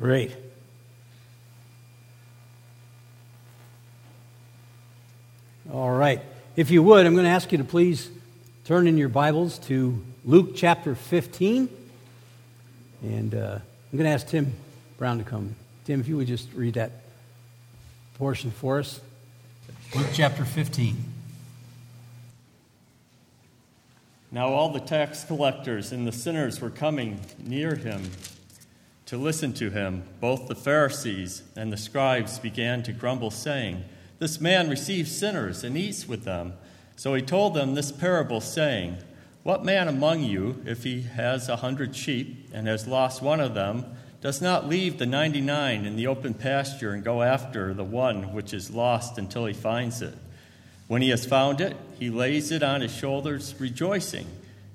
Great. All right. If you would, I'm going to ask you to please turn in your Bibles to Luke chapter 15. And uh, I'm going to ask Tim Brown to come. Tim, if you would just read that portion for us. Luke chapter 15. Now all the tax collectors and the sinners were coming near him to listen to him. Both the Pharisees and the scribes began to grumble, saying, this man receives sinners and eats with them. So he told them this parable, saying, What man among you, if he has a hundred sheep and has lost one of them, does not leave the ninety nine in the open pasture and go after the one which is lost until he finds it? When he has found it, he lays it on his shoulders, rejoicing.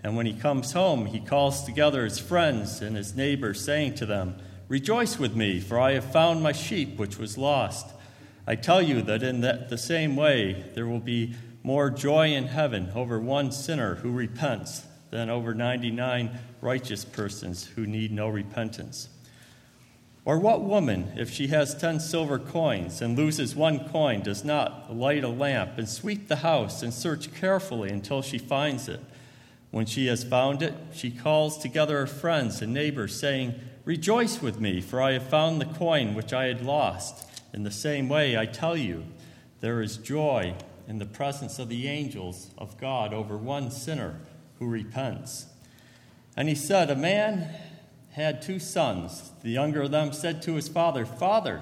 And when he comes home, he calls together his friends and his neighbors, saying to them, Rejoice with me, for I have found my sheep which was lost. I tell you that in that, the same way, there will be more joy in heaven over one sinner who repents than over 99 righteous persons who need no repentance. Or what woman, if she has 10 silver coins and loses one coin, does not light a lamp and sweep the house and search carefully until she finds it? When she has found it, she calls together her friends and neighbors, saying, Rejoice with me, for I have found the coin which I had lost. In the same way, I tell you, there is joy in the presence of the angels of God over one sinner who repents. And he said, A man had two sons. The younger of them said to his father, Father,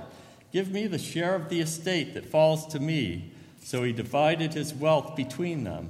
give me the share of the estate that falls to me. So he divided his wealth between them.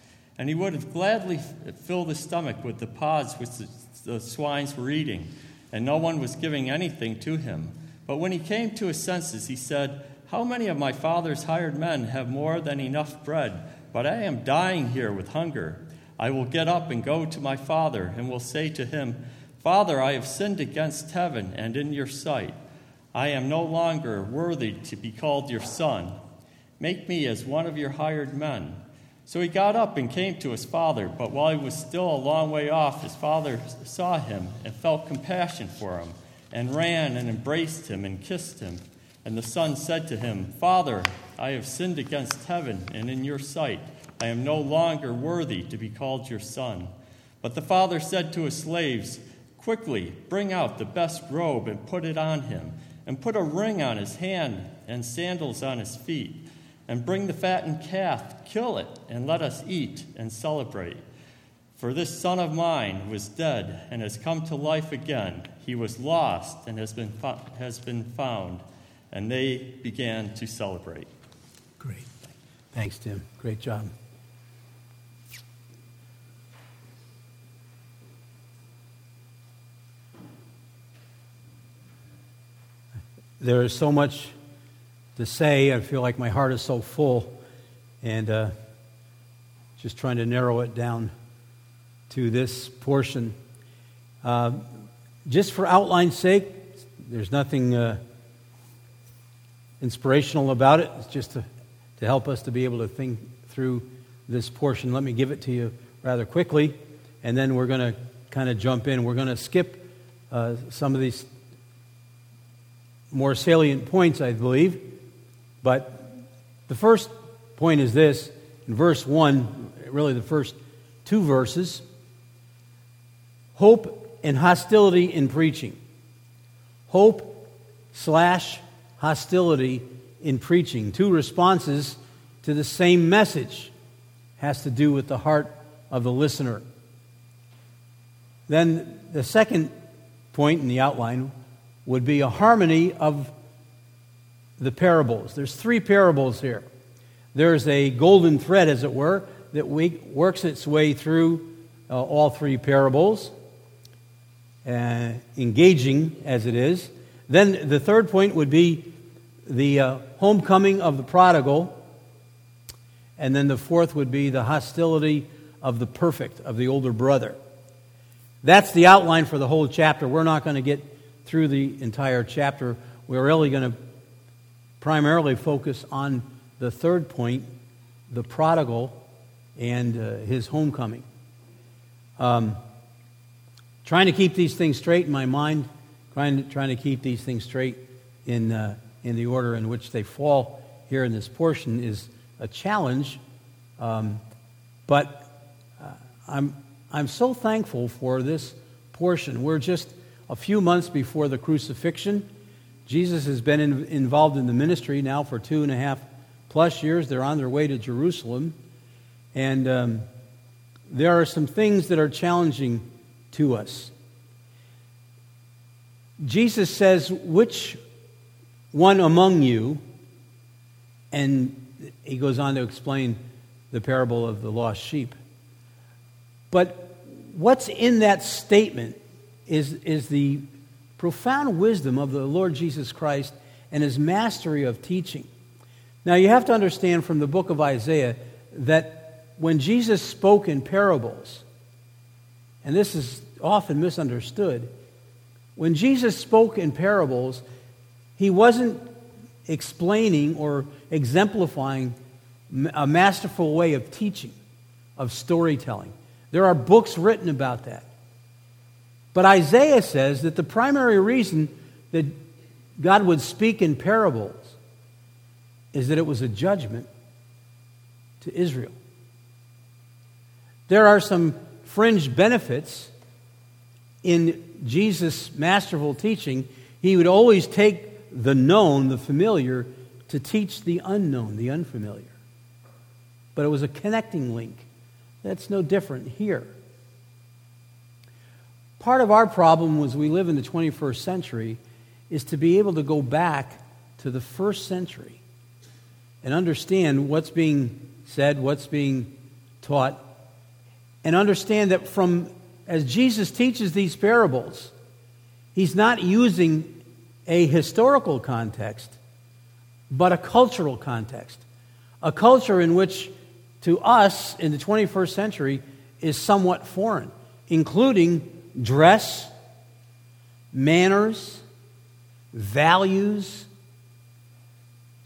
And he would have gladly filled his stomach with the pods which the, the swines were eating, and no one was giving anything to him. But when he came to his senses, he said, how many of my father's hired men have more than enough bread, but I am dying here with hunger? I will get up and go to my father, and will say to him, Father, I have sinned against heaven and in your sight. I am no longer worthy to be called your son. Make me as one of your hired men. So he got up and came to his father, but while he was still a long way off, his father saw him and felt compassion for him, and ran and embraced him and kissed him. And the son said to him, Father, I have sinned against heaven and in your sight. I am no longer worthy to be called your son. But the father said to his slaves, Quickly, bring out the best robe and put it on him, and put a ring on his hand and sandals on his feet. And bring the fattened calf, kill it, and let us eat and celebrate. For this son of mine was dead and has come to life again. He was lost and has been, has been found and they began to celebrate. Great. Thanks, Tim. Great job. There is so much to say. I feel like my heart is so full, and uh, just trying to narrow it down to this portion. Uh, just for outline's sake, there's nothing. Uh, inspirational about it. It's just to, to help us to be able to think through this portion. Let me give it to you rather quickly, and then we're going to kind of jump in. We're going to skip uh, some of these more salient points, I believe. But the first point is this in verse 1, really the first two verses hope and hostility in preaching. Hope slash hostility in preaching. Two responses to the same message has to do with the heart of the listener. Then the second point in the outline would be a harmony of the parables. There's three parables here. There's a golden thread, as it were, that we, works its way through uh, all three parables, uh, engaging as it is. Then the third point would be the uh, homecoming of the prodigal. And then the fourth would be the hostility of the perfect, of the older brother. That's the outline for the whole chapter. We're not going to get through the entire chapter. We're really going to primarily focus on the third point the prodigal and uh, his homecoming. Um, trying to keep these things straight in my mind, trying to, trying to keep these things straight in, uh, in the order in which they fall here in this portion is a challenge. Um, but uh, I'm, I'm so thankful for this portion. We're just a few months before the crucifixion. Jesus has been in, involved in the ministry now for two and a half plus years. They're on their way to Jerusalem. And um, there are some things that are challenging to us. Jesus says, Which one among you, and he goes on to explain the parable of the lost sheep. But what's in that statement is, is the profound wisdom of the Lord Jesus Christ and his mastery of teaching. Now, you have to understand from the book of Isaiah that when Jesus spoke in parables, and this is often misunderstood, when Jesus spoke in parables, he wasn't explaining or exemplifying a masterful way of teaching, of storytelling. There are books written about that. But Isaiah says that the primary reason that God would speak in parables is that it was a judgment to Israel. There are some fringe benefits in Jesus' masterful teaching. He would always take the known, the familiar, to teach the unknown, the unfamiliar. But it was a connecting link. That's no different here. Part of our problem as we live in the 21st century is to be able to go back to the first century and understand what's being said, what's being taught, and understand that from as Jesus teaches these parables, he's not using a historical context, but a cultural context. A culture in which, to us in the 21st century, is somewhat foreign, including dress, manners, values,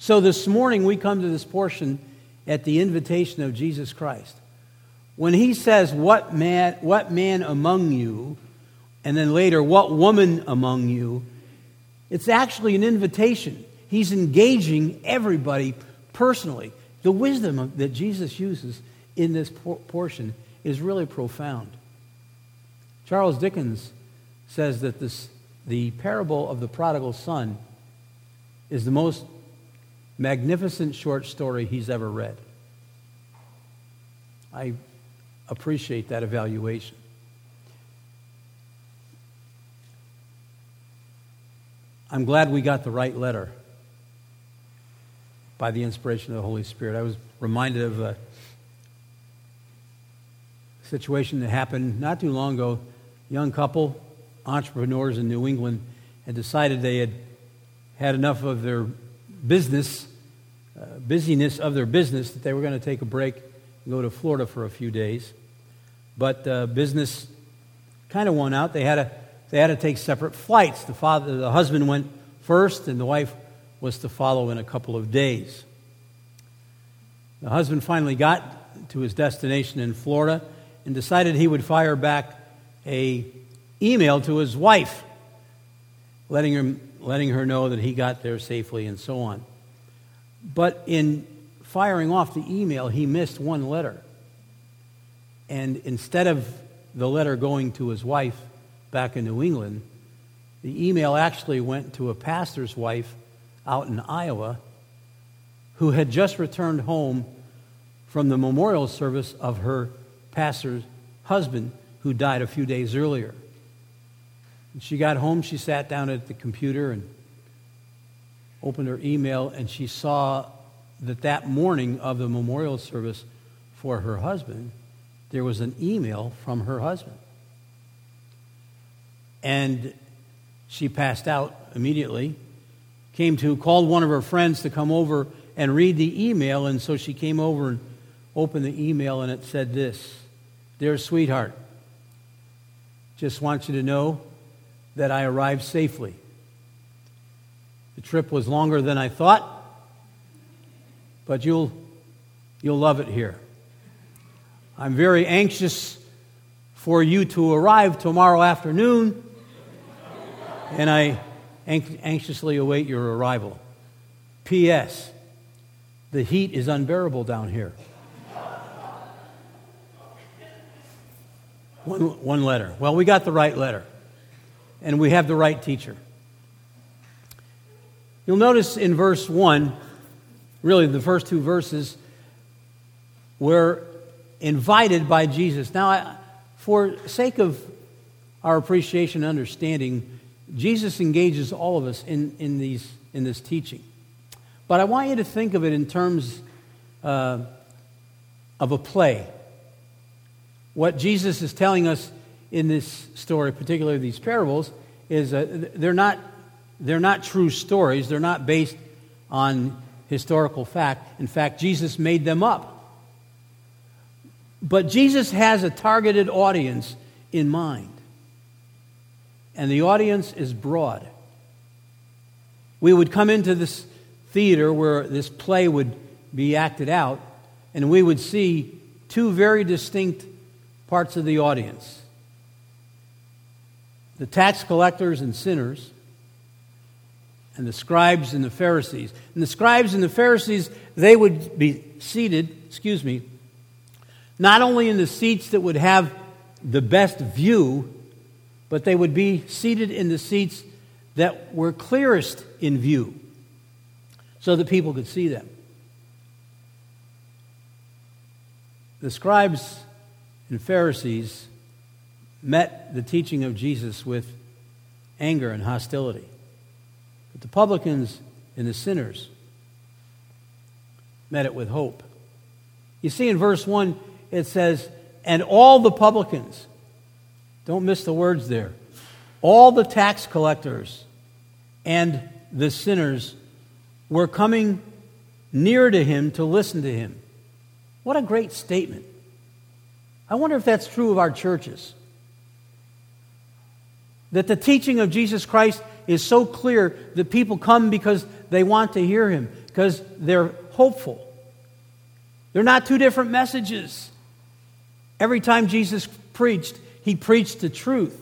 so this morning we come to this portion at the invitation of Jesus Christ. When he says, What man, what man among you, and then later, What woman among you, it's actually an invitation. He's engaging everybody personally. The wisdom that Jesus uses in this portion is really profound. Charles Dickens says that this, the parable of the prodigal son is the most magnificent short story he's ever read. I appreciate that evaluation. I'm glad we got the right letter by the inspiration of the Holy Spirit. I was reminded of a situation that happened not too long ago. A young couple, entrepreneurs in New England, had decided they had had enough of their business, uh, busyness of their business, that they were going to take a break and go to Florida for a few days. But uh, business kind of won out. They had, to, they had to take separate flights. The, father, the husband went first, and the wife was to follow in a couple of days. The husband finally got to his destination in Florida and decided he would fire back a email to his wife, letting him letting her know that he got there safely and so on. But in firing off the email, he missed one letter. And instead of the letter going to his wife back in New England, the email actually went to a pastor's wife out in Iowa who had just returned home from the memorial service of her pastor's husband who died a few days earlier. When She got home, she sat down at the computer and opened her email, and she saw that that morning of the memorial service for her husband, there was an email from her husband. And she passed out immediately. Came to, called one of her friends to come over and read the email, and so she came over and opened the email, and it said this Dear sweetheart, just want you to know that I arrived safely. The trip was longer than I thought, but you'll, you'll love it here. I'm very anxious for you to arrive tomorrow afternoon, and I anxiously await your arrival. P.S. The heat is unbearable down here. One, one letter. Well, we got the right letter, and we have the right teacher. You'll notice in verse 1, really the first two verses, we're invited by Jesus. Now, I, for sake of our appreciation and understanding, Jesus engages all of us in, in, these, in this teaching. But I want you to think of it in terms uh, of a play. What Jesus is telling us in this story, particularly these parables, is uh, they're, not, they're not true stories. They're not based on historical fact. In fact, Jesus made them up. But Jesus has a targeted audience in mind. And the audience is broad. We would come into this theater where this play would be acted out, and we would see two very distinct parts of the audience the tax collectors and sinners, and the scribes and the Pharisees. And the scribes and the Pharisees, they would be seated, excuse me, not only in the seats that would have the best view, but they would be seated in the seats that were clearest in view so that people could see them. The scribes and Pharisees met the teaching of Jesus with anger and hostility. But the publicans and the sinners met it with hope. You see, in verse 1, it says, And all the publicans, don't miss the words there, all the tax collectors and the sinners were coming near to him to listen to him. What a great statement. I wonder if that's true of our churches. That the teaching of Jesus Christ is so clear that people come because they want to hear him, because they're hopeful. They're not two different messages. Every time Jesus preached, he preached the truth,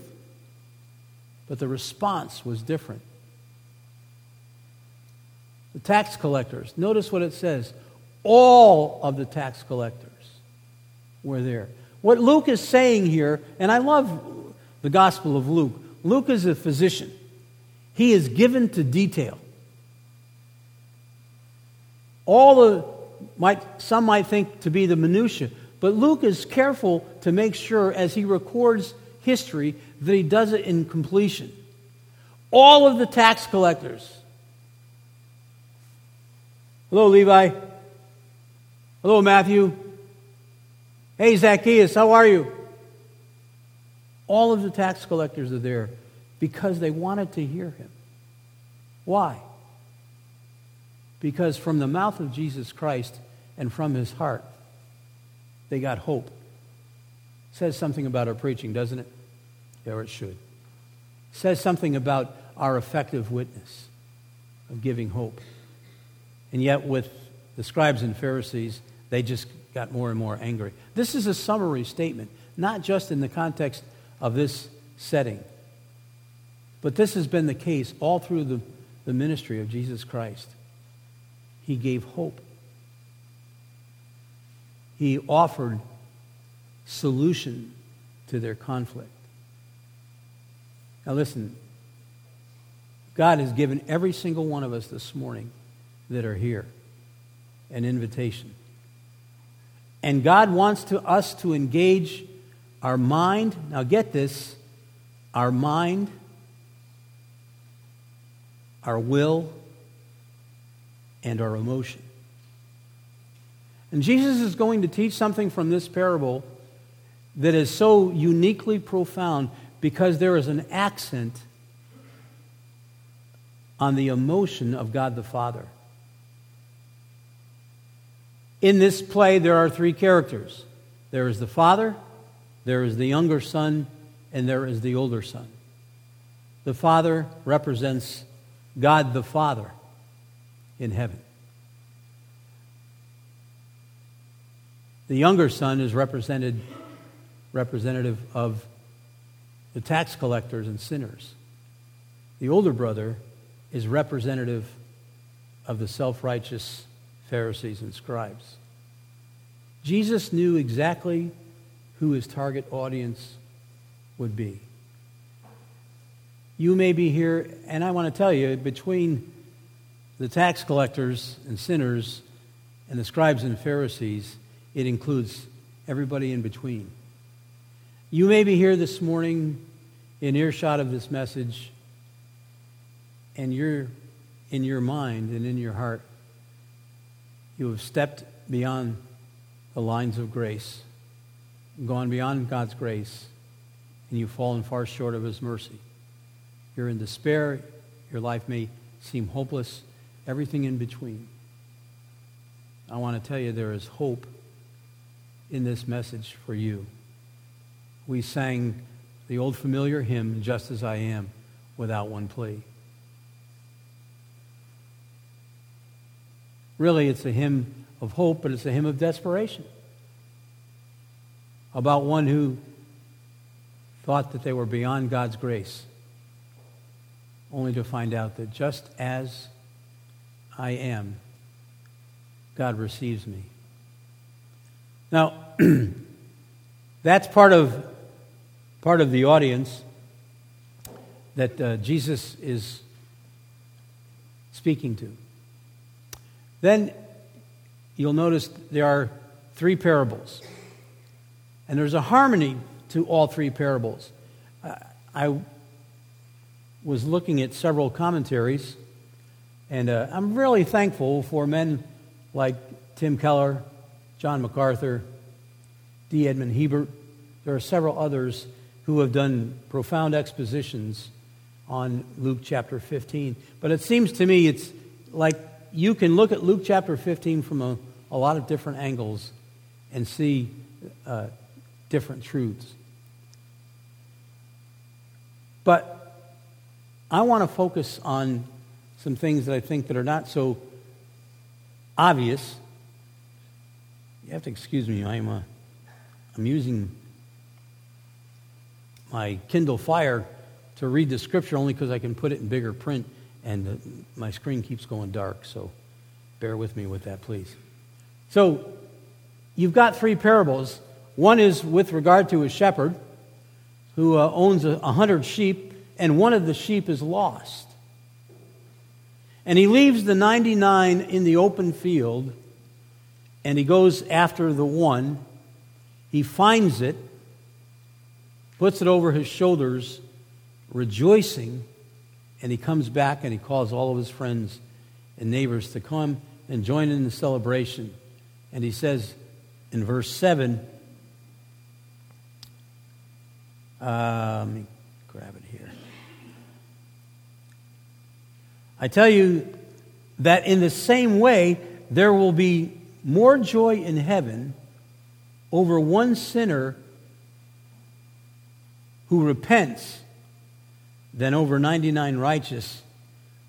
but the response was different. The tax collectors, notice what it says all of the tax collectors were there. What Luke is saying here, and I love the Gospel of Luke, Luke is a physician. He is given to detail. All the might some might think to be the minutiae, but Luke is careful to make sure as he records history that he does it in completion. All of the tax collectors. Hello, Levi. Hello, Matthew. Hey, Zacchaeus, how are you? All of the tax collectors are there because they wanted to hear him. Why? Because from the mouth of Jesus Christ and from his heart, they got hope. Says something about our preaching, doesn't it? Yeah, it should. Says something about our effective witness of giving hope. And yet, with the scribes and Pharisees, they just got more and more angry. This is a summary statement, not just in the context of this setting, but this has been the case all through the, the ministry of Jesus Christ. He gave hope, He offered solution to their conflict. Now, listen, God has given every single one of us this morning that are here an invitation. And God wants to, us to engage our mind. Now, get this our mind, our will, and our emotion. And Jesus is going to teach something from this parable that is so uniquely profound because there is an accent on the emotion of God the Father. In this play, there are three characters there is the Father, there is the younger son, and there is the older son. The Father represents God the Father in heaven. The younger son is represented representative of the tax collectors and sinners. The older brother is representative of the self righteous Pharisees and scribes. Jesus knew exactly who his target audience would be. You may be here, and I want to tell you, between the tax collectors and sinners and the scribes and Pharisees, it includes everybody in between. You may be here this morning in earshot of this message, and you're in your mind and in your heart, you have stepped beyond the lines of grace, gone beyond God's grace, and you've fallen far short of His mercy. You're in despair, your life may seem hopeless, everything in between. I want to tell you there is hope in this message for you. We sang the old familiar hymn, Just as I Am, without one plea. Really, it's a hymn of hope, but it's a hymn of desperation about one who thought that they were beyond God's grace, only to find out that just as I am, God receives me. Now, that's part of, part of the audience that uh, Jesus is speaking to. Then you'll notice there are three parables. And there's a harmony to all three parables. Uh, I was looking at several commentaries, and uh, I'm really thankful for men like Tim Keller, John MacArthur, D. Edmond Hiebert. There are several others who have done profound expositions on Luke chapter 15. But it seems to me it's like you can look at Luke chapter 15 from a, a lot of different angles and see uh, different truths. But I want to focus on some things that I think that are not so obvious. You have to excuse me. I'm, uh, I'm using my Kindle Fire to read the scripture only because I can put it in bigger print and the, my screen keeps going dark, so bear with me with that, please. So, you've got three parables. One is with regard to a shepherd who uh, owns a, a hundred sheep, and one of the sheep is lost. And he leaves the 99 in the open field, and he goes after the one. He finds it, puts it over his shoulders, rejoicing and he comes back and he calls all of his friends and neighbors to come and join in the celebration. And he says in verse 7, uh, let me grab it here. I tell you that in the same way, there will be more joy in heaven over one sinner who repents than over 99 righteous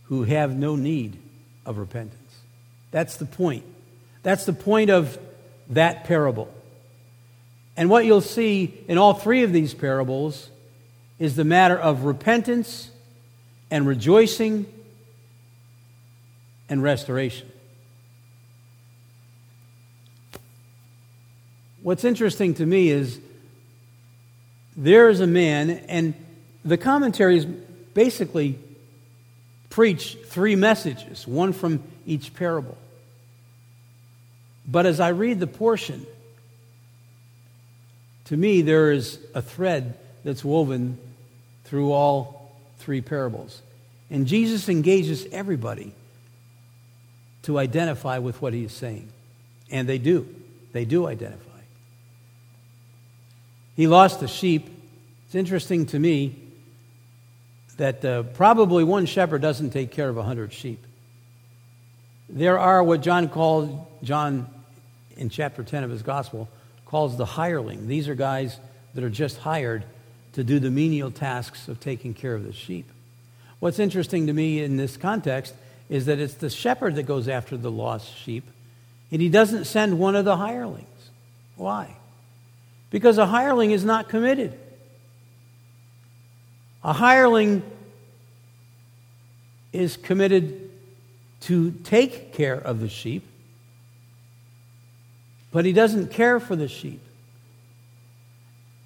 who have no need of repentance. That's the point. That's the point of that parable. And what you'll see in all three of these parables is the matter of repentance and rejoicing and restoration. What's interesting to me is there is a man, and the commentaries basically preach three messages, one from each parable. But as I read the portion, to me, there is a thread that's woven through all three parables. And Jesus engages everybody to identify with what he is saying. And they do. They do identify. He lost the sheep. It's interesting to me that uh, probably one shepherd doesn't take care of a hundred sheep. There are what John called, John in chapter 10 of his gospel, calls the hireling. These are guys that are just hired to do the menial tasks of taking care of the sheep. What's interesting to me in this context is that it's the shepherd that goes after the lost sheep, and he doesn't send one of the hirelings. Why? Because a hireling is not committed. A hireling is committed to take care of the sheep, but he doesn't care for the sheep.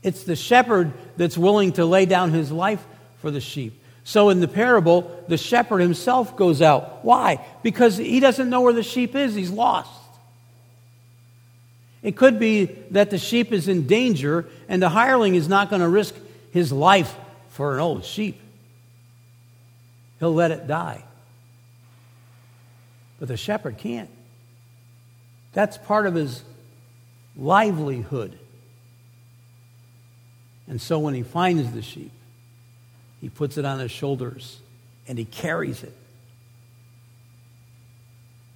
It's the shepherd that's willing to lay down his life for the sheep. So in the parable, the shepherd himself goes out. Why? Because he doesn't know where the sheep is, he's lost. It could be that the sheep is in danger and the hireling is not going to risk his life for an old sheep. He'll let it die. But the shepherd can't. That's part of his livelihood. And so when he finds the sheep, he puts it on his shoulders and he carries it.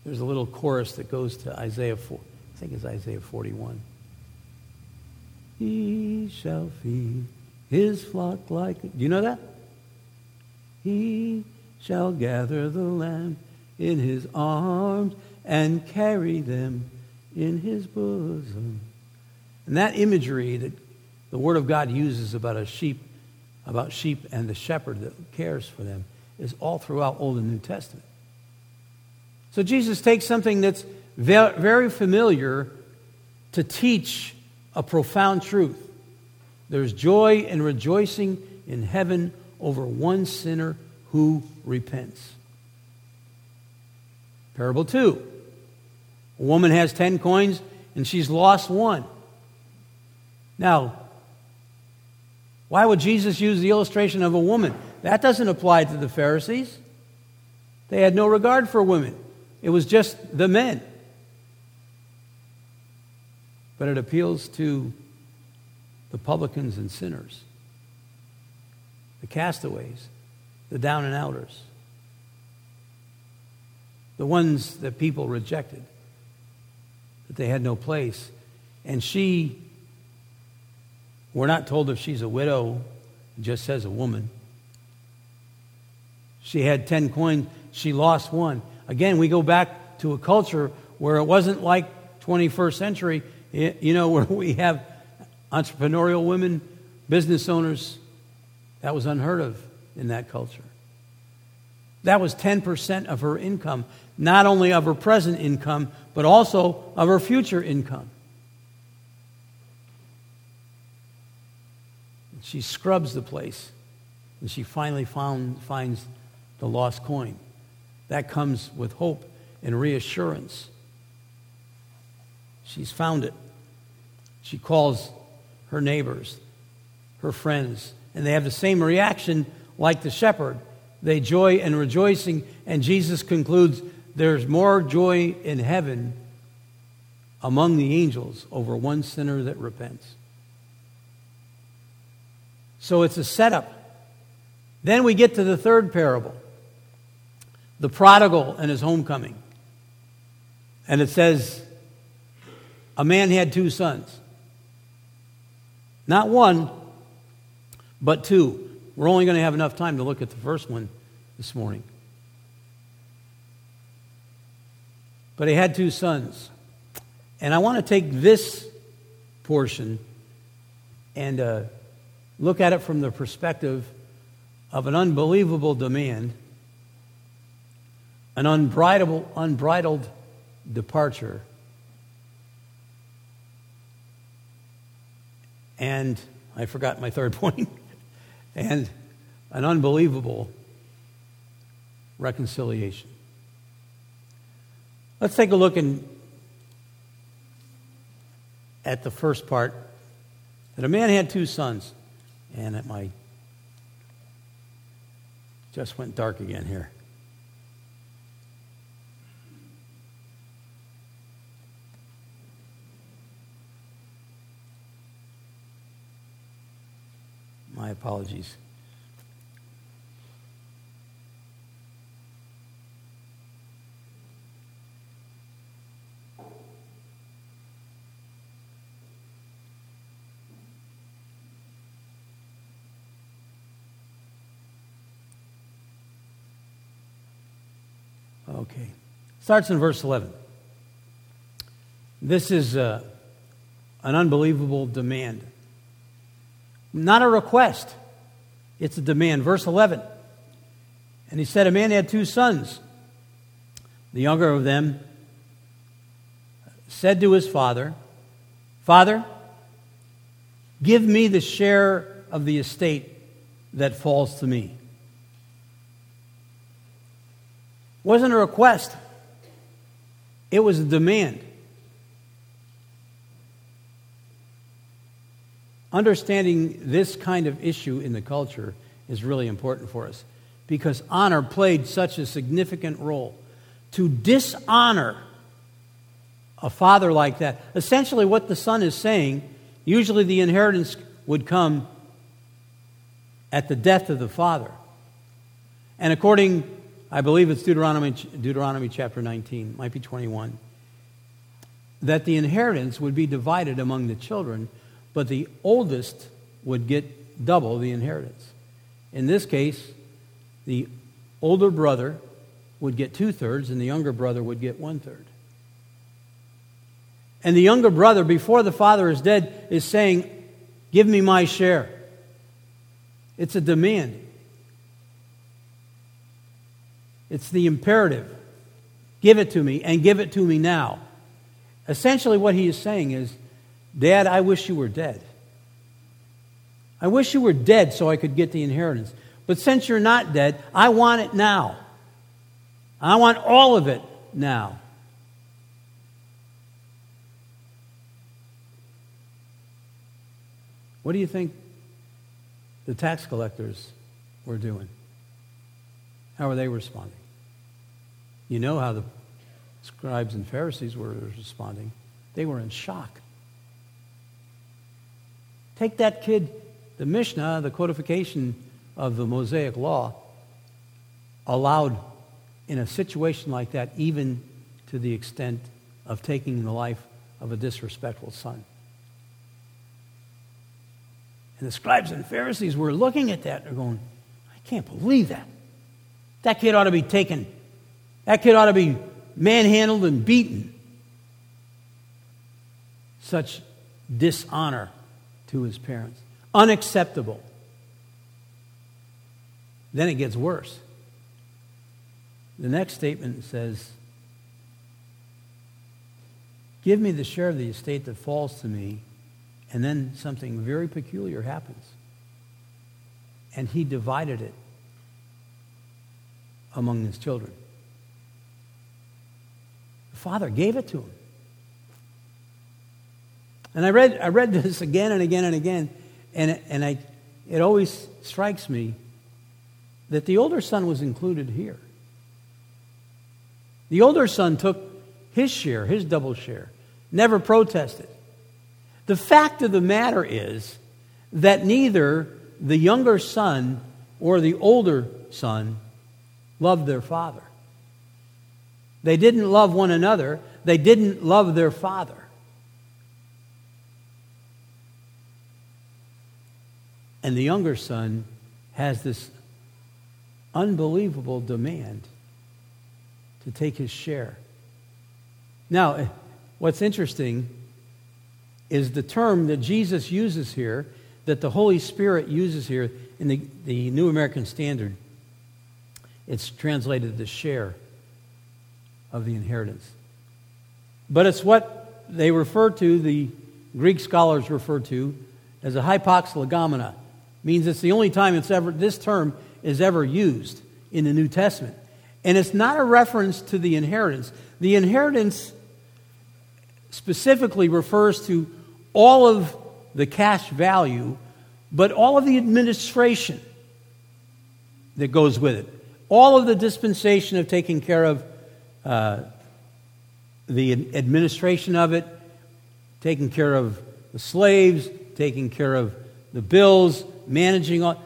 There's a little chorus that goes to Isaiah 4, I think it's Isaiah 41. He shall feed his flock like. Do you know that? He shall gather the lamb in his arms and carry them in his bosom. And that imagery that the Word of God uses about a sheep, about sheep and the shepherd that cares for them, is all throughout Old and New Testament. So Jesus takes something that's very familiar to teach a profound truth. There's joy and rejoicing in heaven over one sinner who repents. Parable 2. A woman has 10 coins and she's lost one. Now, why would Jesus use the illustration of a woman? That doesn't apply to the Pharisees. They had no regard for women, it was just the men. But it appeals to the publicans and sinners, the castaways, the down and outers, the ones that people rejected, that they had no place. And she, we're not told if she's a widow, just says a woman. She had 10 coins, she lost one. Again, we go back to a culture where it wasn't like 21st century, you know, where we have entrepreneurial women, business owners. That was unheard of in that culture. That was 10% of her income, not only of her present income, but also of her future income. She scrubs the place, and she finally found, finds the lost coin. That comes with hope and reassurance. She's found it. She calls her neighbors, her friends, and they have the same reaction like the shepherd. They joy and rejoicing, and Jesus concludes there's more joy in heaven among the angels over one sinner that repents. So it's a setup. Then we get to the third parable the prodigal and his homecoming. And it says, a man had two sons. Not one, but two. We're only going to have enough time to look at the first one this morning. But he had two sons. And I want to take this portion and uh, look at it from the perspective of an unbelievable demand, an unbridled, unbridled departure and I forgot my third point, and an unbelievable reconciliation. Let's take a look in, at the first part that a man had two sons, and it my just went dark again here. My apologies. Okay. Starts in verse 11. This is uh, an unbelievable demand not a request, it's a demand. Verse 11. And he said, A man had two sons. The younger of them said to his father, Father, give me the share of the estate that falls to me. wasn't a request, it was a demand. Understanding this kind of issue in the culture is really important for us because honor played such a significant role. To dishonor a father like that, essentially what the son is saying, usually the inheritance would come at the death of the father. And according, I believe it's Deuteronomy, Deuteronomy chapter 19, might be 21, that the inheritance would be divided among the children but the oldest would get double the inheritance. In this case, the older brother would get two thirds, and the younger brother would get one third. And the younger brother, before the father is dead, is saying, Give me my share. It's a demand, it's the imperative. Give it to me, and give it to me now. Essentially, what he is saying is, Dad, I wish you were dead. I wish you were dead so I could get the inheritance. But since you're not dead, I want it now. I want all of it now. What do you think the tax collectors were doing? How are they responding? You know how the scribes and Pharisees were responding. They were in shock. Take that kid, the Mishnah, the codification of the Mosaic Law, allowed in a situation like that, even to the extent of taking the life of a disrespectful son. And the scribes and Pharisees were looking at that and going, I can't believe that. That kid ought to be taken. That kid ought to be manhandled and beaten. Such dishonor to his parents. Unacceptable. Then it gets worse. The next statement says, Give me the share of the estate that falls to me. And then something very peculiar happens. And he divided it among his children. The father gave it to him. And I read, I read this again and again and again, and, and I, it always strikes me that the older son was included here. The older son took his share, his double share, never protested. The fact of the matter is that neither the younger son or the older son loved their father. They didn't love one another, they didn't love their father. And the younger son has this unbelievable demand to take his share. Now, eh, what's interesting is the term that Jesus uses here, that the Holy Spirit uses here in the, the New American Standard. It's translated the share of the inheritance. But it's what they refer to, the Greek scholars refer to, as a hapax legomena means it's the only time it's ever this term is ever used in the New Testament. And it's not a reference to the inheritance. The inheritance specifically refers to all of the cash value, but all of the administration that goes with it. All of the dispensation of taking care of uh, the administration of it, taking care of the slaves, taking care of the bills, managing on.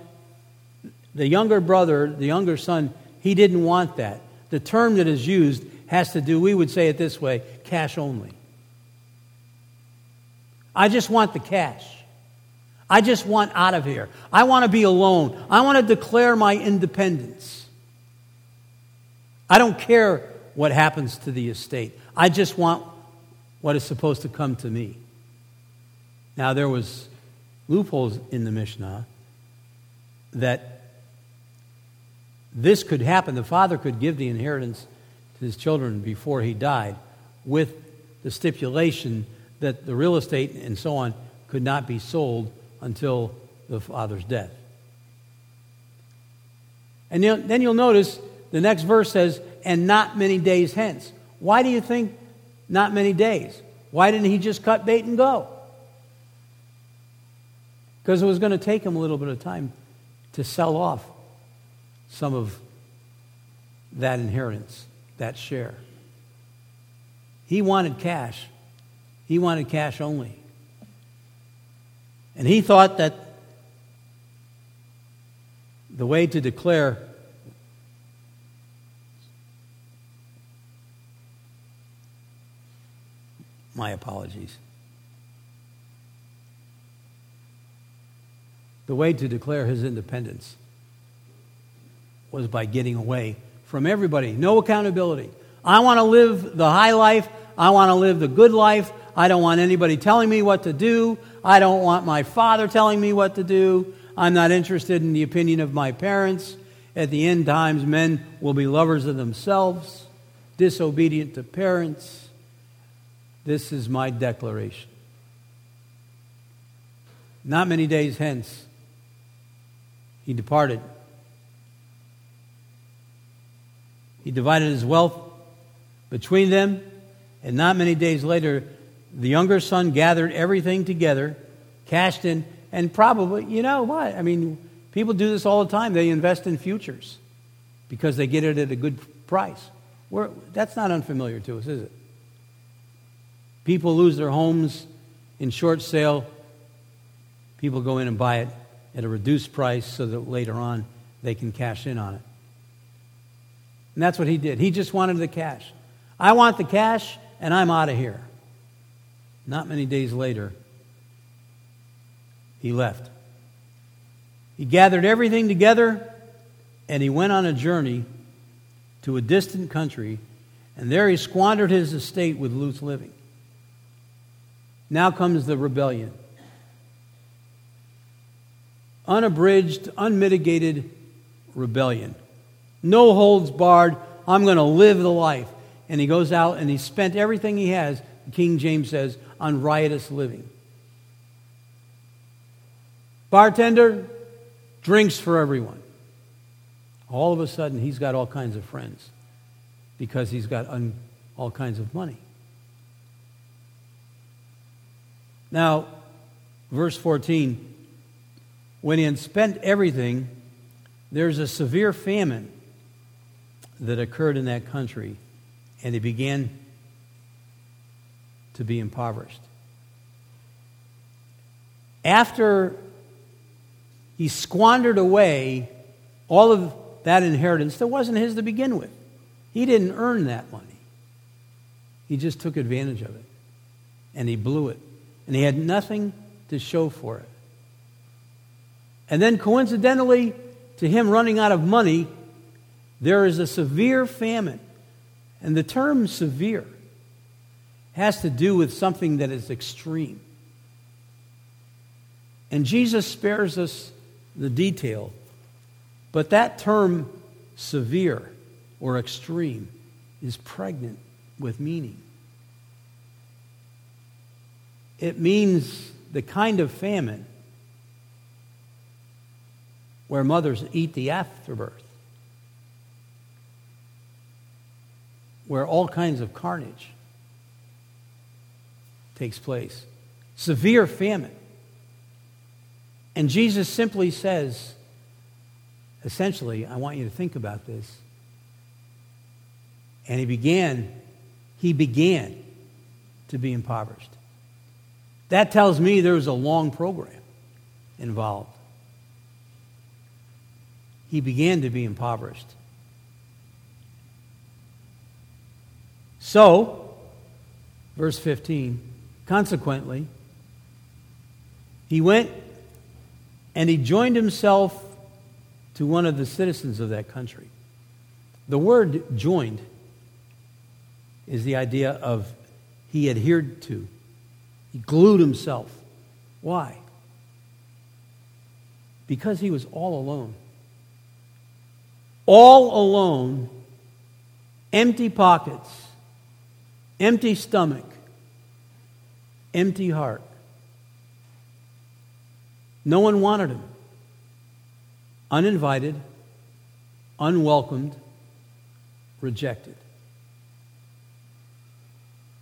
The younger brother, the younger son, he didn't want that. The term that is used has to do, we would say it this way cash only. I just want the cash. I just want out of here. I want to be alone. I want to declare my independence. I don't care what happens to the estate. I just want what is supposed to come to me. Now, there was loopholes in the Mishnah that this could happen. The father could give the inheritance to his children before he died with the stipulation that the real estate and so on could not be sold until the father's death. And then you'll notice the next verse says, and not many days hence. Why do you think not many days? Why didn't he just cut bait and go? Because it was going to take him a little bit of time to sell off some of that inheritance, that share. He wanted cash. He wanted cash only. And he thought that the way to declare my apologies. The way to declare his independence was by getting away from everybody. No accountability. I want to live the high life. I want to live the good life. I don't want anybody telling me what to do. I don't want my father telling me what to do. I'm not interested in the opinion of my parents. At the end times, men will be lovers of themselves, disobedient to parents. This is my declaration. Not many days hence, he departed. He divided his wealth between them, and not many days later, the younger son gathered everything together, cashed in, and probably, you know what? I mean, people do this all the time. They invest in futures because they get it at a good price. We're, that's not unfamiliar to us, is it? People lose their homes in short sale. People go in and buy it at a reduced price so that later on they can cash in on it. And that's what he did. He just wanted the cash. I want the cash, and I'm out of here. Not many days later, he left. He gathered everything together and he went on a journey to a distant country, and there he squandered his estate with loose living. Now comes the rebellion. Unabridged, unmitigated rebellion. No holds barred. I'm going to live the life. And he goes out and he spent everything he has, King James says, on riotous living. Bartender, drinks for everyone. All of a sudden, he's got all kinds of friends because he's got un- all kinds of money. Now, verse 14 when he had spent everything, there's a severe famine that occurred in that country, and he began to be impoverished. After he squandered away all of that inheritance that wasn't his to begin with. He didn't earn that money. He just took advantage of it. And he blew it. And he had nothing to show for it. And then, coincidentally, to him running out of money, there is a severe famine. And the term severe has to do with something that is extreme. And Jesus spares us the detail. But that term, severe or extreme, is pregnant with meaning. It means the kind of famine where mothers eat the afterbirth, where all kinds of carnage takes place. Severe famine. And Jesus simply says, essentially, I want you to think about this. And he began, he began to be impoverished. That tells me there was a long program involved. He began to be impoverished. So, verse 15, consequently, he went and he joined himself to one of the citizens of that country. The word joined is the idea of he adhered to. He glued himself. Why? Because he was all alone. All alone, empty pockets, empty stomach, empty heart. No one wanted him. Uninvited, unwelcomed, rejected.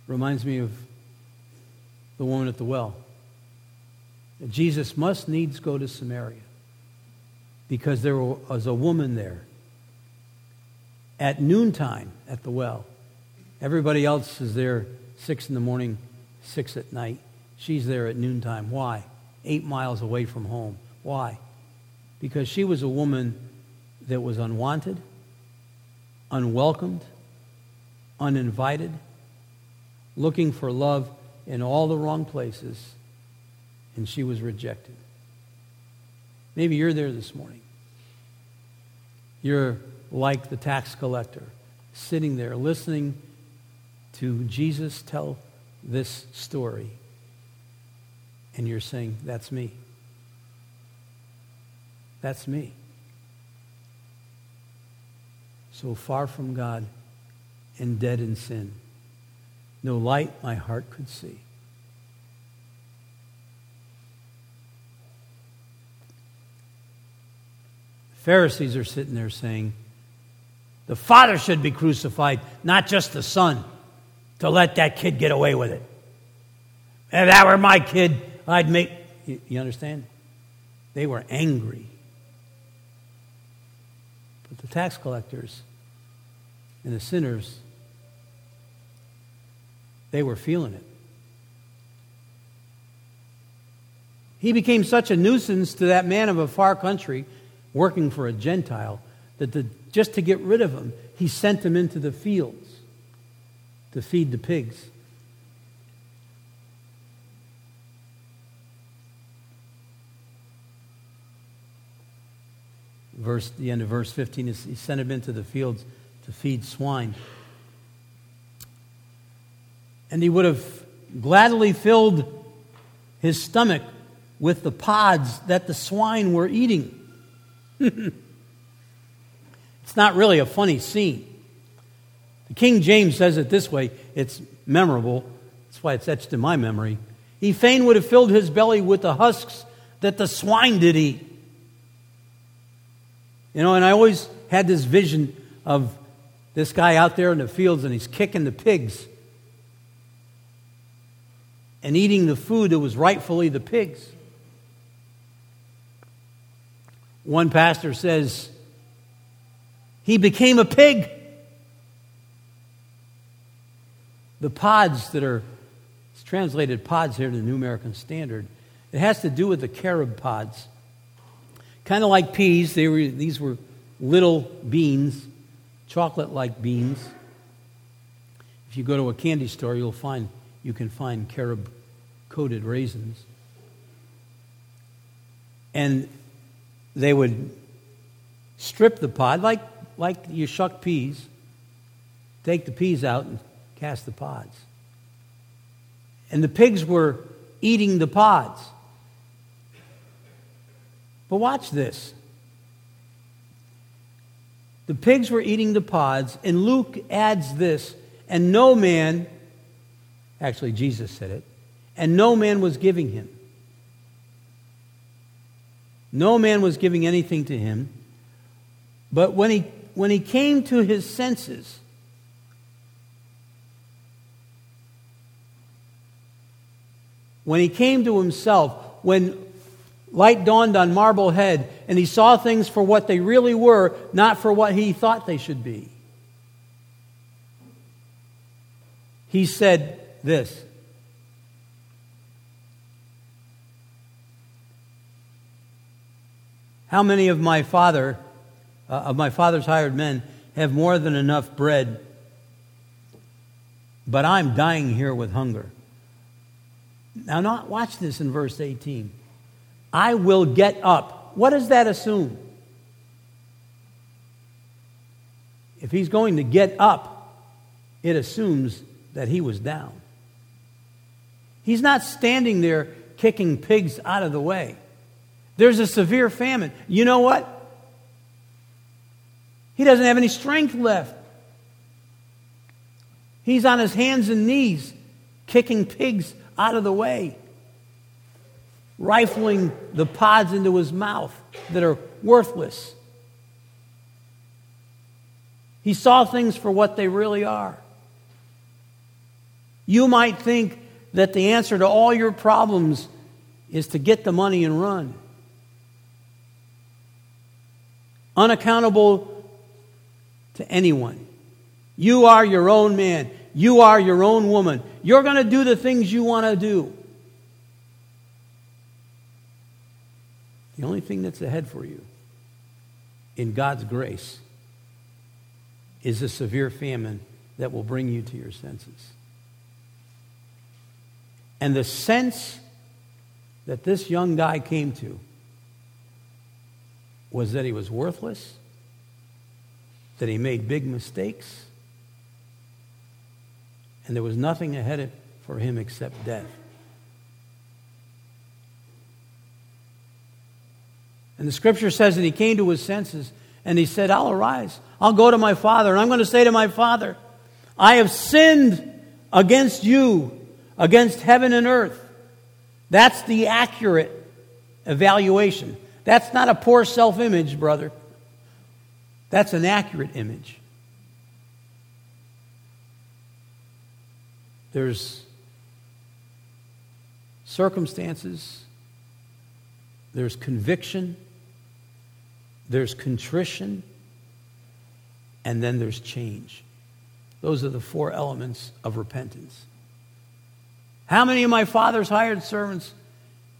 Reminds me of the woman at the well. Jesus must needs go to Samaria because there was a woman there at noontime at the well. Everybody else is there six in the morning, six at night. She's there at noontime. Why? Eight miles away from home. Why? Because she was a woman that was unwanted, unwelcomed, uninvited, looking for love in all the wrong places, and she was rejected. Maybe you're there this morning. You're like the tax collector, sitting there listening to Jesus tell this story, and you're saying, That's me. That's me. So far from God and dead in sin. No light my heart could see. Pharisees are sitting there saying, the father should be crucified, not just the son, to let that kid get away with it. If that were my kid, I'd make. You, understand? They were angry. But the tax collectors and the sinners, they were feeling it. He became such a nuisance to that man of a far country working for a Gentile that the, just to get rid of them, he sent them into the fields to feed the pigs. Verse, the end of verse 15 is he sent him into the fields to feed swine. And he would have gladly filled his stomach with the pods that the swine were eating. It's not really a funny scene. The King James says it this way it's memorable. That's why it's etched in my memory. He fain would have filled his belly with the husks that the swine did eat. You know, and I always had this vision of this guy out there in the fields and he's kicking the pigs and eating the food that was rightfully the pigs. One pastor says, he became a pig. The pods that are it's translated pods here in the New American Standard. It has to do with the carob pods. Kind of like peas, they were, these were little beans, chocolate like beans. If you go to a candy store, you'll find you can find carob coated raisins. And they would strip the pod like like you shuck peas, take the peas out and cast the pods. And the pigs were eating the pods. But watch this. The pigs were eating the pods, and Luke adds this, and no man, actually, Jesus said it, and no man was giving him. No man was giving anything to him. But when he when he came to his senses, when he came to himself, when light dawned on Marblehead and he saw things for what they really were, not for what he thought they should be, he said this. How many of my father uh, of my father's hired men have more than enough bread, but I'm dying here with hunger. Now, not watch this in verse 18. I will get up. What does that assume? If he's going to get up, it assumes that he was down. He's not standing there kicking pigs out of the way. There's a severe famine. You know what? He doesn't have any strength left. He's on his hands and knees kicking pigs out of the way, rifling the pods into his mouth that are worthless. He saw things for what they really are. You might think that the answer to all your problems is to get the money and run. Unaccountable to anyone. You are your own man. You are your own woman. You're going to do the things you want to do. The only thing that's ahead for you in God's grace is a severe famine that will bring you to your senses. And the sense that this young guy came to was that he was worthless, that he made big mistakes, and there was nothing ahead of for him except death. And the scripture says that he came to his senses and he said, I'll arise. I'll go to my father, and I'm going to say to my father, I have sinned against you, against heaven and earth. That's the accurate evaluation. That's not a poor self image, brother. That's an accurate image. There's circumstances, there's conviction, there's contrition, and then there's change. Those are the four elements of repentance. How many of my father's hired servants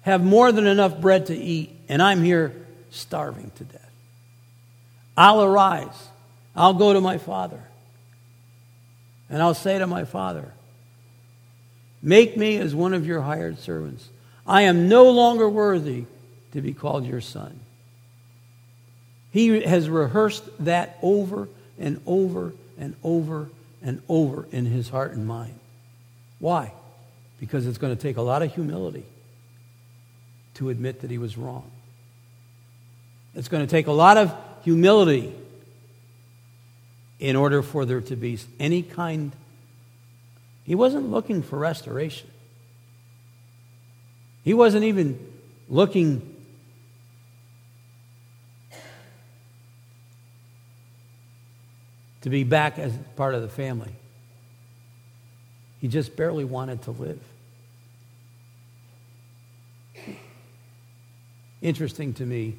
have more than enough bread to eat, and I'm here starving to death? I'll arise. I'll go to my father. And I'll say to my father, Make me as one of your hired servants. I am no longer worthy to be called your son. He has rehearsed that over and over and over and over in his heart and mind. Why? Because it's going to take a lot of humility to admit that he was wrong. It's going to take a lot of humility in order for there to be any kind. He wasn't looking for restoration. He wasn't even looking to be back as part of the family. He just barely wanted to live. Interesting to me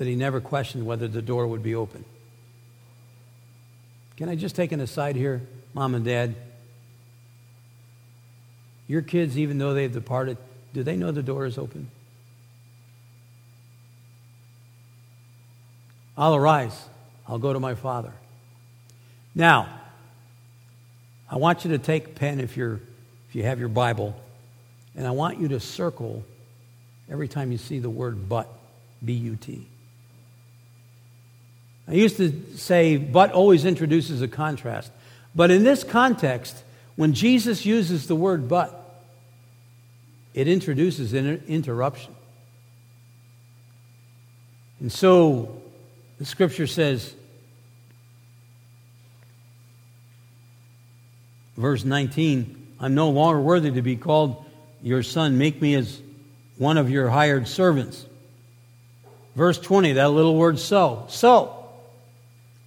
that he never questioned whether the door would be open. Can I just take an aside here, mom and dad? Your kids, even though they've departed, do they know the door is open? I'll arise. I'll go to my Father. Now, I want you to take pen if, you're, if you have your Bible, and I want you to circle every time you see the word but, B U T. I used to say, but always introduces a contrast. But in this context, when Jesus uses the word but, it introduces an interruption. And so the scripture says, verse 19, I'm no longer worthy to be called your son. Make me as one of your hired servants. Verse 20, that little word so. So,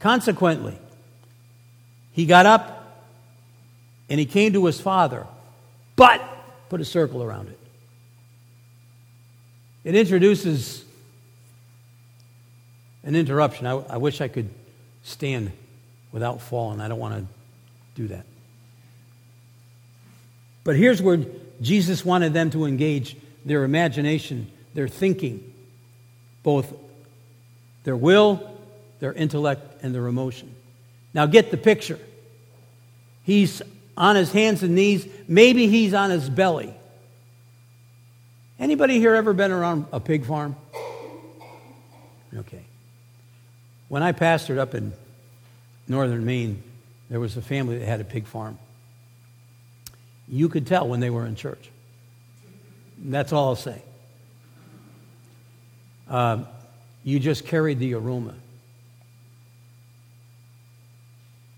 consequently, he got up and he came to his father, but put a circle around it. It introduces an interruption. I, I wish I could stand without falling. I don't want to do that. But here's where Jesus wanted them to engage their imagination, their thinking, both their will, their intellect, and their emotion. Now get the picture. He's on his hands and knees. Maybe he's on his belly. Anybody here ever been around a pig farm? Okay. When I pastored up in northern Maine, There was a family that had a pig farm. You could tell when they were in church. That's all I'll say. Uh, you just carried the aroma.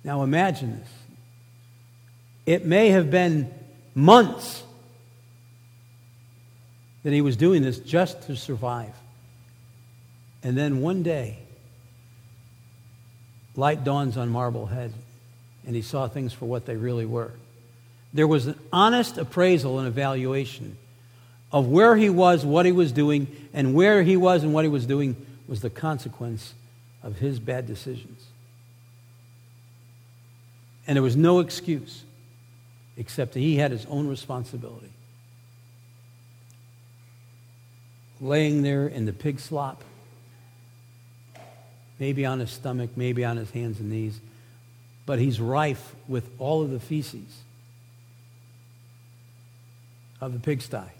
Now imagine this. It may have been months that he was doing this just to survive. And then one day, light dawns on Marblehead, and he saw things for what they really were. There was an honest appraisal and evaluation of where he was, what he was doing, and where he was and what he was doing was the consequence of his bad decisions. And there was no excuse except that he had his own responsibility. Laying there in the pig slop, maybe on his stomach, maybe on his hands and knees, but he's rife with all of the feces of the pigsty.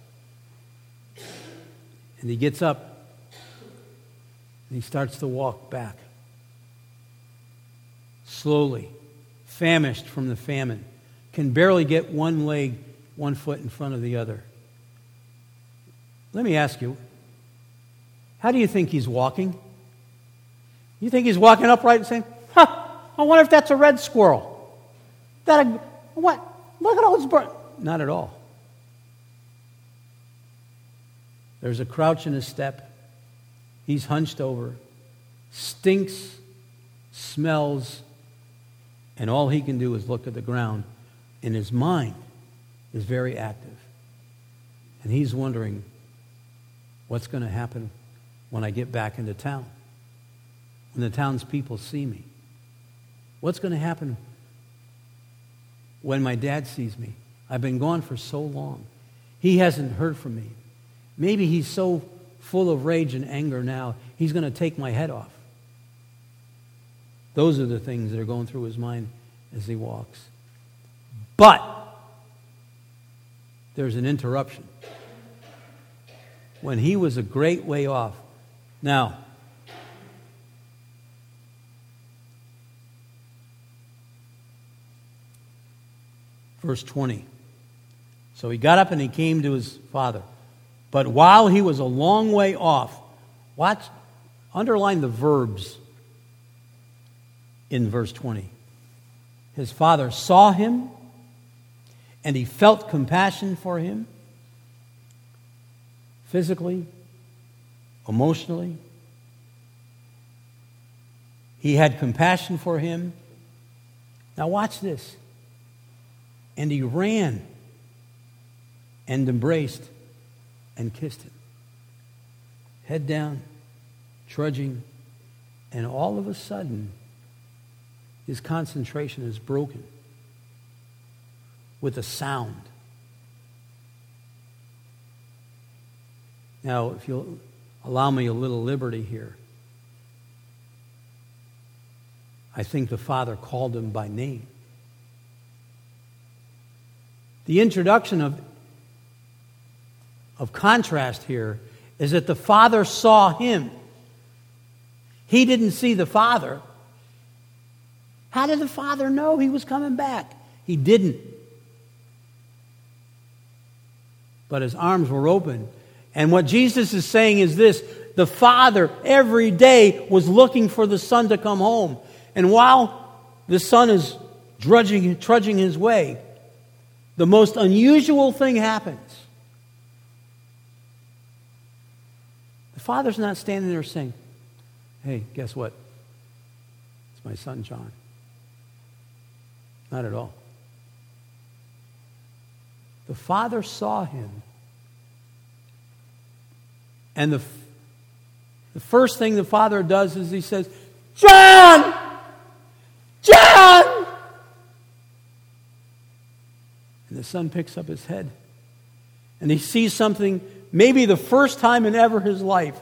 And he gets up and he starts to walk back. Slowly, famished from the famine, can barely get one leg, one foot in front of the other. Let me ask you, how do you think he's walking? You think he's walking upright and saying, huh, I wonder if that's a red squirrel. That a, what? Look at all those birds. Not at all. There's a crouch in his step. He's hunched over, stinks, smells, and all he can do is look at the ground. And his mind is very active. And he's wondering what's going to happen when I get back into town, when the townspeople see me. What's going to happen when my dad sees me? I've been gone for so long. He hasn't heard from me. Maybe he's so full of rage and anger now, he's going to take my head off. Those are the things that are going through his mind as he walks. But there's an interruption. When he was a great way off. Now, verse 20. So he got up and he came to his father. But while he was a long way off, watch, underline the verbs in verse 20. His father saw him and he felt compassion for him physically, emotionally. He had compassion for him. Now, watch this. And he ran and embraced and kissed him. Head down, trudging, and all of a sudden, his concentration is broken with a sound. Now, if you'll allow me a little liberty here, I think the Father called him by name. The introduction of of contrast here is that the Father saw him. He didn't see the Father. How did the Father know he was coming back? He didn't. But his arms were open. And what Jesus is saying is this the Father every day was looking for the Son to come home. And while the Son is drudging, trudging his way, the most unusual thing happens. The father's not standing there saying, hey, guess what? It's my son, John. Not at all. The Father saw him. And the, the first thing the Father does is he says, John! John! And the son picks up his head. And he sees something maybe the first time in ever his life,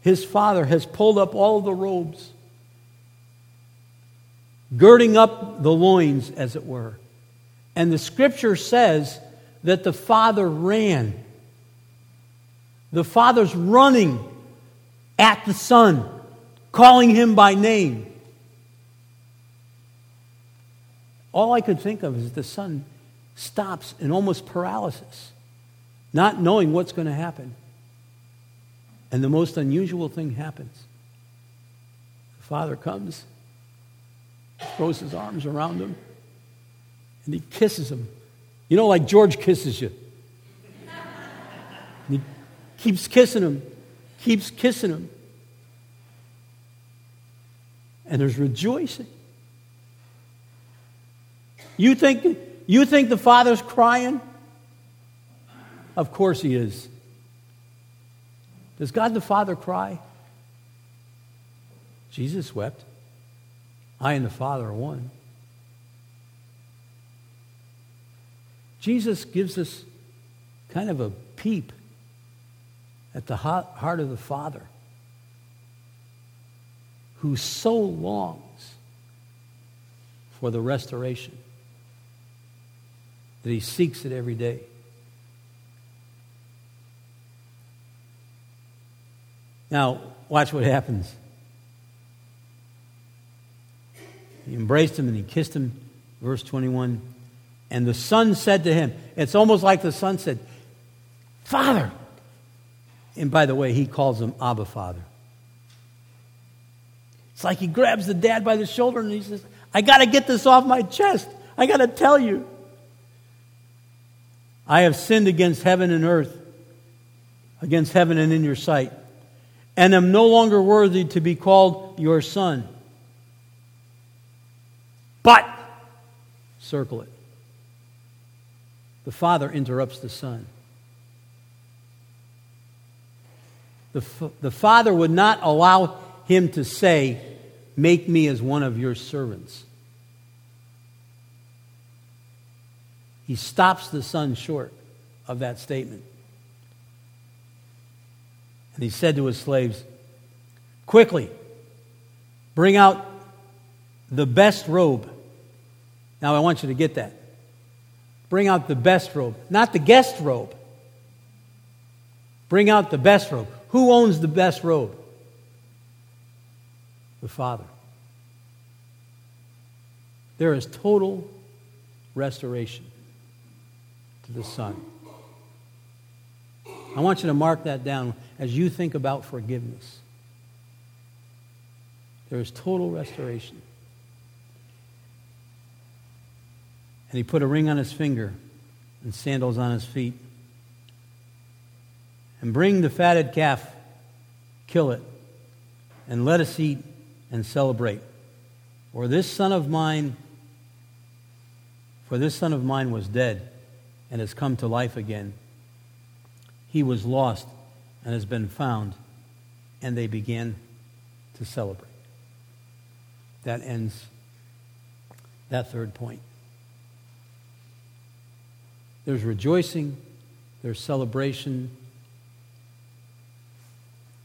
his father has pulled up all the robes, girding up the loins, as it were. And the scripture says that the father ran. The father's running at the son, calling him by name. all I could think of is the son stops in almost paralysis, not knowing what's going to happen. And the most unusual thing happens. The father comes, throws his arms around him, and he kisses him. You know, like George kisses you. And he keeps kissing him, keeps kissing him. And there's rejoicing. You think, you think the father's crying? Of course he is. Does God the Father cry? Jesus wept. I and the Father are one. Jesus gives us kind of a peep at the heart of the Father who so longs for the restoration that he seeks it every day. Now, watch what happens. He embraced him and he kissed him. Verse 21. And the son said to him, It's almost like the son said, Father. And by the way, he calls him Abba Father. It's like he grabs the dad by the shoulder and he says, I got to get this off my chest. I got to tell you. I have sinned against heaven and earth, against heaven and in your sight and am no longer worthy to be called your son. But, circle it. The father interrupts the son. The, the father would not allow him to say, Make me as one of your servants. He stops the son short of that statement. And he said to his slaves, Quickly, bring out the best robe. Now, I want you to get that. Bring out the best robe, not the guest robe. Bring out the best robe. Who owns the best robe? The Father. There is total restoration to the Son. I want you to mark that down as you think about forgiveness. There is total restoration. And he put a ring on his finger and sandals on his feet. And bring the fatted calf, kill it, and let us eat and celebrate. For this son of mine, for this son of mine was dead and has come to life again. He was lost and has been found. And they began to celebrate. That ends that third point. There's rejoicing, there's celebration,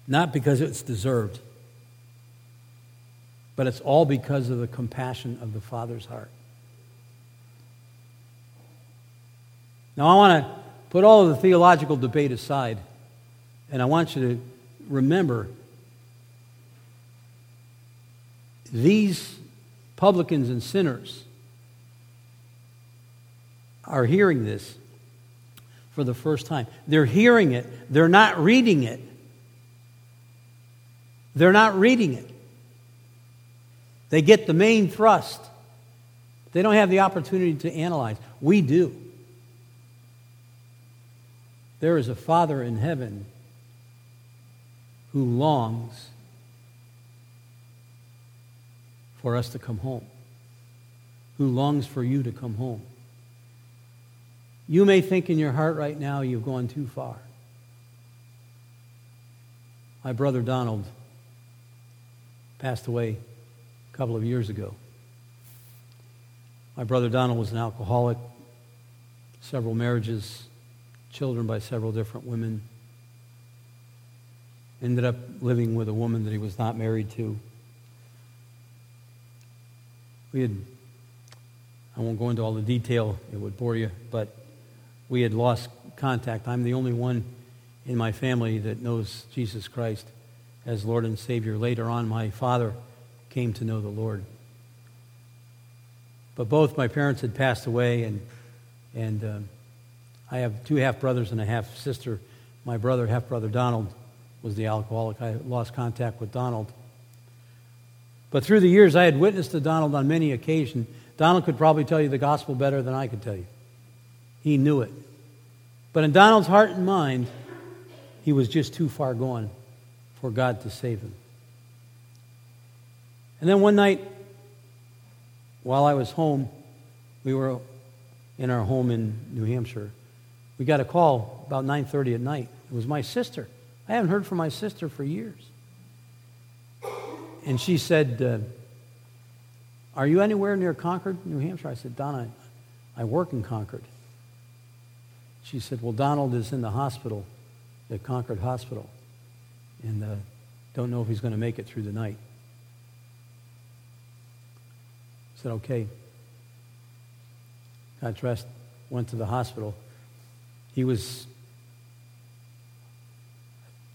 not because it's deserved, but it's all because of the compassion of the Father's heart. Now, I want to put all of the theological debate aside and I want you to remember these publicans and sinners are hearing this for the first time. They're hearing it, they're not reading it. They're not reading it. They get the main thrust. They don't have the opportunity to analyze. We do. There is a Father in heaven who longs for us to come home, who longs for you to come home. You may think in your heart right now you've gone too far. My brother Donald passed away a couple of years ago. My brother Donald was an alcoholic, several marriages, children by several different women ended up living with a woman that he was not married to. We had, I won't go into all the detail, it would bore you, but we had lost contact. I'm the only one in my family that knows Jesus Christ as Lord and Savior. Later on, my father came to know the Lord. But both my parents had passed away, and, and um, I have two half brothers and a half sister. My brother, half brother Donald, was the alcoholic. I lost contact with Donald. But through the years, I had witnessed to Donald on many occasions. Donald could probably tell you the gospel better than I could tell you. He knew it. But in Donald's heart and mind, he was just too far gone for God to save him. And then one night, while I was home, we were in our home in New Hampshire. We got a call about 9:30 at night. It was my sister. I haven't heard from my sister for years. And she said, uh, Are you anywhere near Concord, New Hampshire? I said, Donna, I work in Concord. She said, Well, Donald is in the hospital, the Concord Hospital, and uh, don't know if he's going to make it through the night. I said, Okay. Dressed, went to the hospital. He was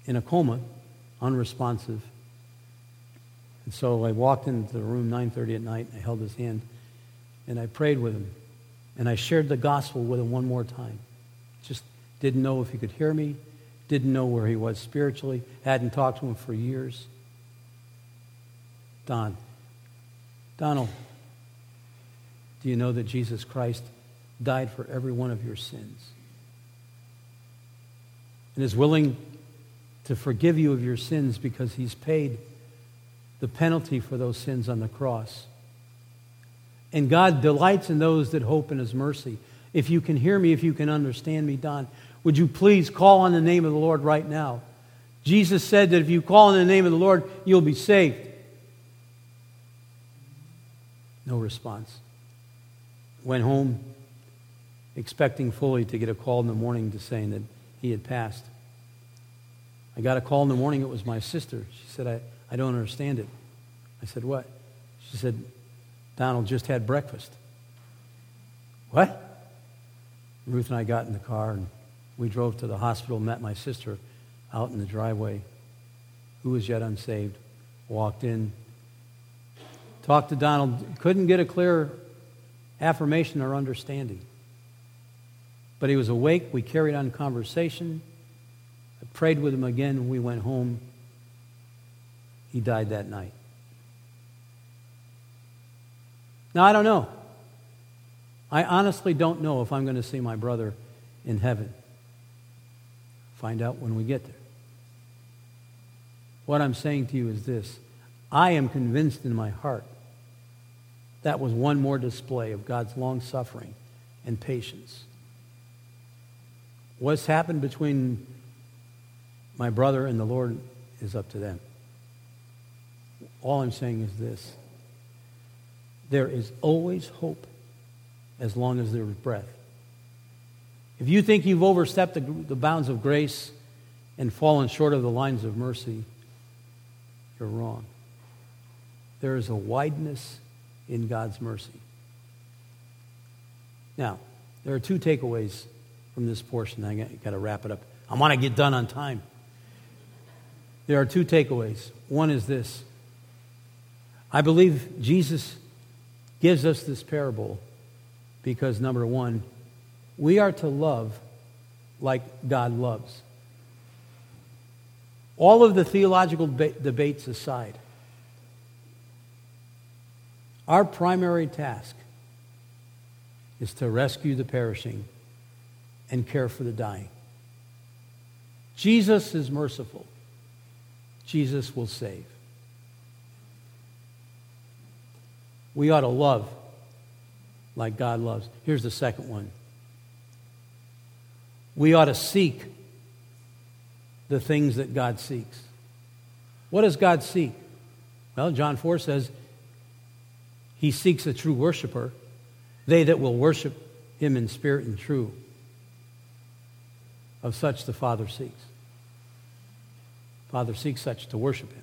in a coma, unresponsive. And so I walked into the room 9:30 at night. And I held his hand, and I prayed with him, and I shared the gospel with him one more time. Didn't know if he could hear me, didn't know where he was spiritually, hadn't talked to him for years. Don, Donald, do you know that Jesus Christ died for every one of your sins and is willing to forgive you of your sins because he's paid the penalty for those sins on the cross. And God delights in those that hope in his mercy. If you can hear me, if you can understand me, Don, would you please call on the name of the Lord right now? Jesus said that if you call on the name of the Lord, you'll be saved. No response. Went home expecting fully to get a call in the morning to saying that he had passed. I got a call in the morning. It was my sister. She said, I, I don't understand it. I said, What? She said, Donald just had breakfast. What? Ruth and I got in the car and we drove to the hospital, met my sister out in the driveway, who was yet unsaved, walked in, talked to Donald, couldn't get a clear affirmation or understanding. But he was awake. We carried on conversation. I prayed with him again we went home. He died that night. Now, I don't know. I honestly don't know if I'm going to see my brother in heaven. Find out when we get there. What I'm saying to you is this I am convinced in my heart that was one more display of God's long suffering and patience. What's happened between my brother and the Lord is up to them. All I'm saying is this there is always hope as long as there is breath. If you think you've overstepped the, the bounds of grace and fallen short of the lines of mercy, you're wrong. There is a wideness in God's mercy. Now, there are two takeaways from this portion. I got to wrap it up. I want to get done on time. There are two takeaways. One is this I believe Jesus gives us this parable because, number one, we are to love like God loves. All of the theological debates aside, our primary task is to rescue the perishing and care for the dying. Jesus is merciful. Jesus will save. We ought to love like God loves. Here's the second one. We ought to seek the things that God seeks. What does God seek? Well, John 4 says he seeks a true worshiper, they that will worship him in spirit and true. Of such the Father seeks. Father seeks such to worship him.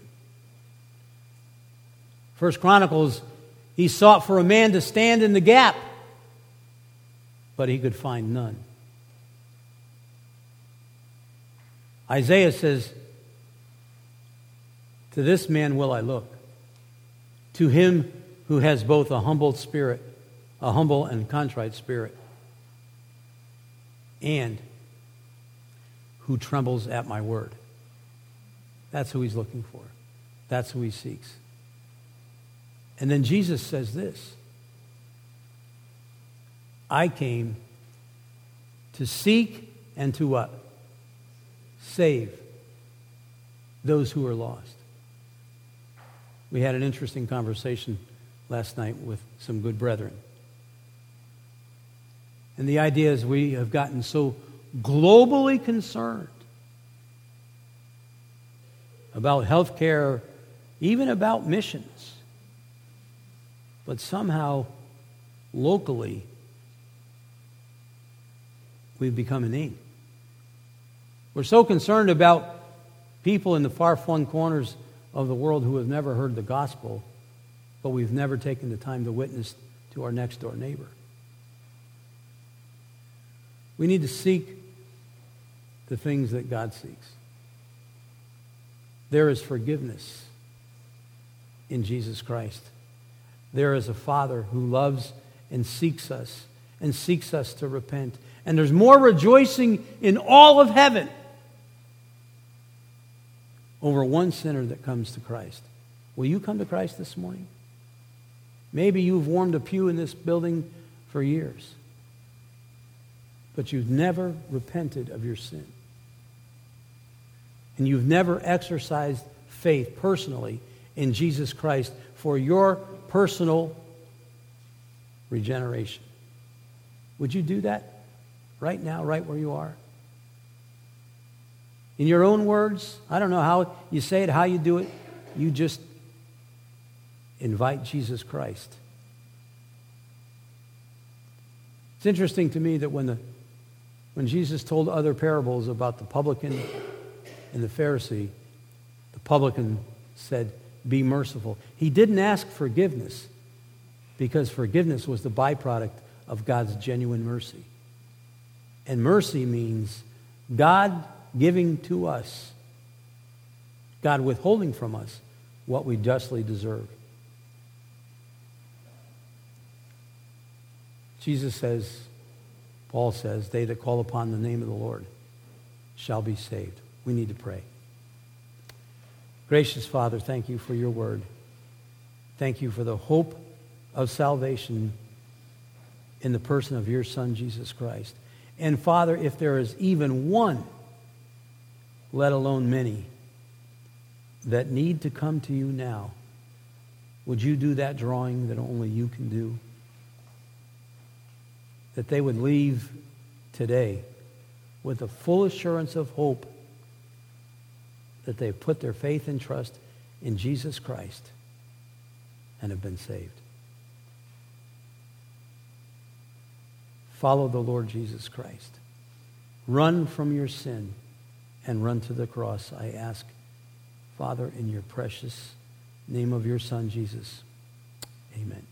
First Chronicles, he sought for a man to stand in the gap, but he could find none. Isaiah says, To this man will I look, to him who has both a humble spirit a humble and contrite spirit, and who trembles at my word. That's who he's looking for. That's who he seeks. And then Jesus says this I came to seek and to what? Save those who are lost. We had an interesting conversation last night with some good brethren. And the idea is we have gotten so globally concerned about health care, even about missions. But somehow, locally, we've become inane. We're so concerned about people in the far flung corners of the world who have never heard the gospel, but we've never taken the time to witness to our next door neighbor. We need to seek the things that God seeks. There is forgiveness in Jesus Christ. There is a Father who loves and seeks us and seeks us to repent. And there's more rejoicing in all of heaven over one sinner that comes to Christ. Will you come to Christ this morning? Maybe you've warmed a pew in this building for years, but you've never repented of your sin. And you've never exercised faith personally in Jesus Christ for your personal regeneration. Would you do that right now, right where you are? In your own words, I don't know how you say it, how you do it. You just invite Jesus Christ. It's interesting to me that when, the, when Jesus told other parables about the publican and the Pharisee, the publican said, Be merciful. He didn't ask forgiveness because forgiveness was the byproduct of God's genuine mercy. And mercy means God giving to us, God withholding from us what we justly deserve. Jesus says, Paul says, they that call upon the name of the Lord shall be saved. We need to pray. Gracious Father, thank you for your word. Thank you for the hope of salvation in the person of your Son, Jesus Christ. And Father, if there is even one let alone many, that need to come to you now. Would you do that drawing that only you can do? That they would leave today with a full assurance of hope that they've put their faith and trust in Jesus Christ and have been saved. Follow the Lord Jesus Christ. Run from your sin and run to the cross. I ask, Father, in your precious name of your Son, Jesus. Amen.